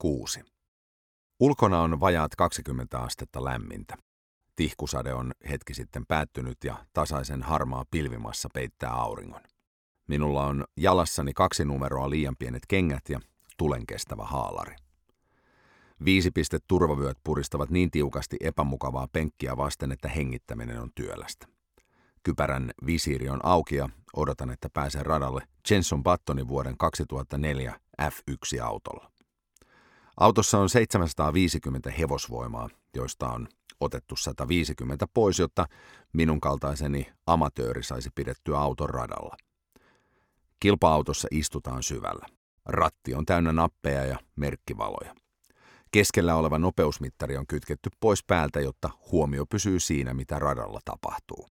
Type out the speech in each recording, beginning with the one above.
6. Ulkona on vajaat 20 astetta lämmintä. Tihkusade on hetki sitten päättynyt ja tasaisen harmaa pilvimassa peittää auringon. Minulla on jalassani kaksi numeroa liian pienet kengät ja tulen kestävä haalari. Viisipistet turvavyöt puristavat niin tiukasti epämukavaa penkkiä vasten, että hengittäminen on työlästä. Kypärän visiiri on auki ja odotan, että pääsen radalle Jenson Buttonin vuoden 2004 F1-autolla. Autossa on 750 hevosvoimaa, joista on otettu 150 pois, jotta minun kaltaiseni amatööri saisi pidettyä auton radalla. Kilpa-autossa istutaan syvällä. Ratti on täynnä nappeja ja merkkivaloja. Keskellä oleva nopeusmittari on kytketty pois päältä, jotta huomio pysyy siinä, mitä radalla tapahtuu.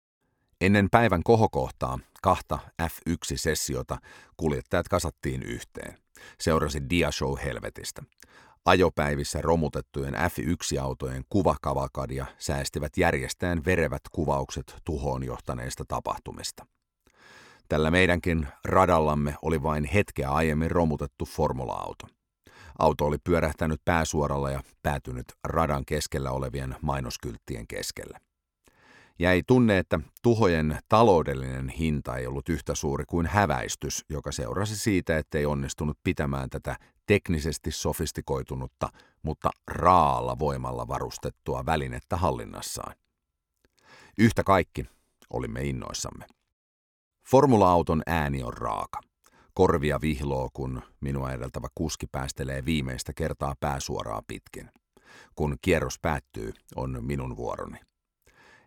Ennen päivän kohokohtaa kahta F1-sessiota kuljettajat kasattiin yhteen. Seurasi diashow helvetistä. Ajopäivissä romutettujen F1-autojen kuvakavakadia säästivät järjestäen verevät kuvaukset tuhoon johtaneista tapahtumista. Tällä meidänkin radallamme oli vain hetkeä aiemmin romutettu formula-auto. Auto oli pyörähtänyt pääsuoralla ja päätynyt radan keskellä olevien mainoskylttien keskelle. Jäi tunne, että tuhojen taloudellinen hinta ei ollut yhtä suuri kuin häväistys, joka seurasi siitä, ettei onnistunut pitämään tätä teknisesti sofistikoitunutta, mutta raalla voimalla varustettua välinettä hallinnassaan. Yhtä kaikki olimme innoissamme. Formula-auton ääni on raaka. Korvia vihloo, kun minua edeltävä kuski päästelee viimeistä kertaa pääsuoraa pitkin. Kun kierros päättyy, on minun vuoroni.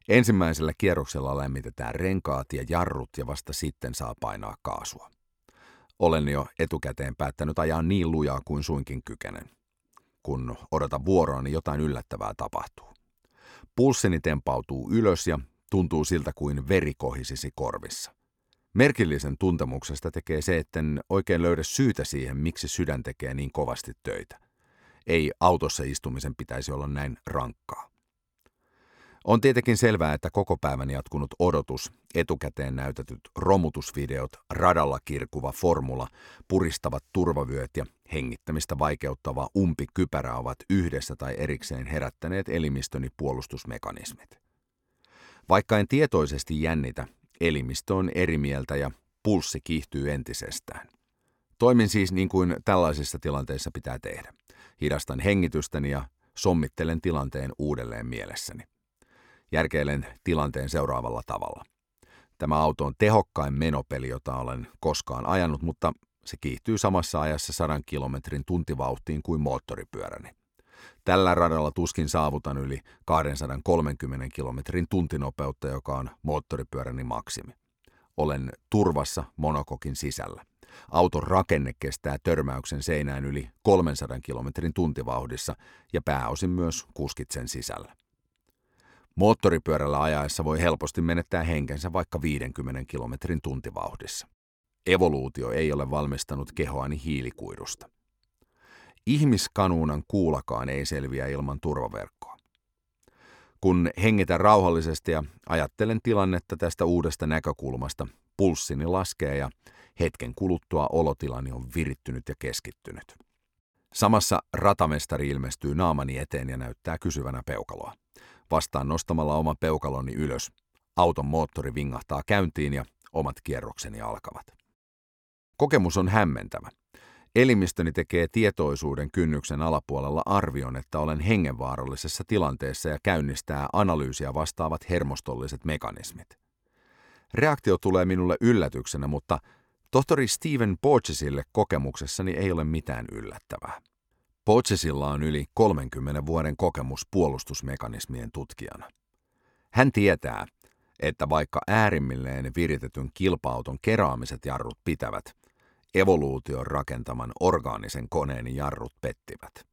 Ensimmäisellä kierroksella lämmitetään renkaat ja jarrut ja vasta sitten saa painaa kaasua. Olen jo etukäteen päättänyt ajaa niin lujaa kuin suinkin kykenen. Kun odota vuoroa, niin jotain yllättävää tapahtuu. Pulssini tempautuu ylös ja tuntuu siltä kuin veri kohisisi korvissa. Merkillisen tuntemuksesta tekee se, etten oikein löydä syytä siihen, miksi sydän tekee niin kovasti töitä. Ei autossa istumisen pitäisi olla näin rankkaa. On tietenkin selvää, että koko päivän jatkunut odotus, etukäteen näytetyt romutusvideot, radalla kirkuva formula, puristavat turvavyöt ja hengittämistä vaikeuttava umpikypärä ovat yhdessä tai erikseen herättäneet elimistöni puolustusmekanismit. Vaikka en tietoisesti jännitä, elimistö on eri mieltä ja pulssi kiihtyy entisestään. Toimin siis niin kuin tällaisissa tilanteissa pitää tehdä. Hidastan hengitystäni ja sommittelen tilanteen uudelleen mielessäni. Järkeilen tilanteen seuraavalla tavalla. Tämä auto on tehokkain menopeli, jota olen koskaan ajanut, mutta se kiihtyy samassa ajassa 100 kilometrin tuntivauhtiin kuin moottoripyöräni. Tällä radalla tuskin saavutan yli 230 kilometrin tuntinopeutta, joka on moottoripyöräni maksimi. Olen turvassa monokokin sisällä. Auton rakenne kestää törmäyksen seinään yli 300 kilometrin tuntivauhdissa ja pääosin myös kuskit sen sisällä. Moottoripyörällä ajaessa voi helposti menettää henkensä vaikka 50 kilometrin tuntivauhdissa. Evoluutio ei ole valmistanut kehoani hiilikuidusta. Ihmiskanuunan kuulakaan ei selviä ilman turvaverkkoa. Kun hengitän rauhallisesti ja ajattelen tilannetta tästä uudesta näkökulmasta, pulssini laskee ja hetken kuluttua olotilani on virittynyt ja keskittynyt. Samassa ratamestari ilmestyy naamani eteen ja näyttää kysyvänä peukaloa. Vastaan nostamalla oma peukaloni ylös. Auton moottori vingahtaa käyntiin ja omat kierrokseni alkavat. Kokemus on hämmentävä. Elimistöni tekee tietoisuuden kynnyksen alapuolella arvion, että olen hengenvaarallisessa tilanteessa ja käynnistää analyysiä vastaavat hermostolliset mekanismit. Reaktio tulee minulle yllätyksenä, mutta tohtori Steven Porgesille kokemuksessani ei ole mitään yllättävää. Porgesilla on yli 30 vuoden kokemus puolustusmekanismien tutkijana. Hän tietää, että vaikka äärimmilleen viritetyn kilpauton keraamiset jarrut pitävät – evoluution rakentaman orgaanisen koneen jarrut pettivät.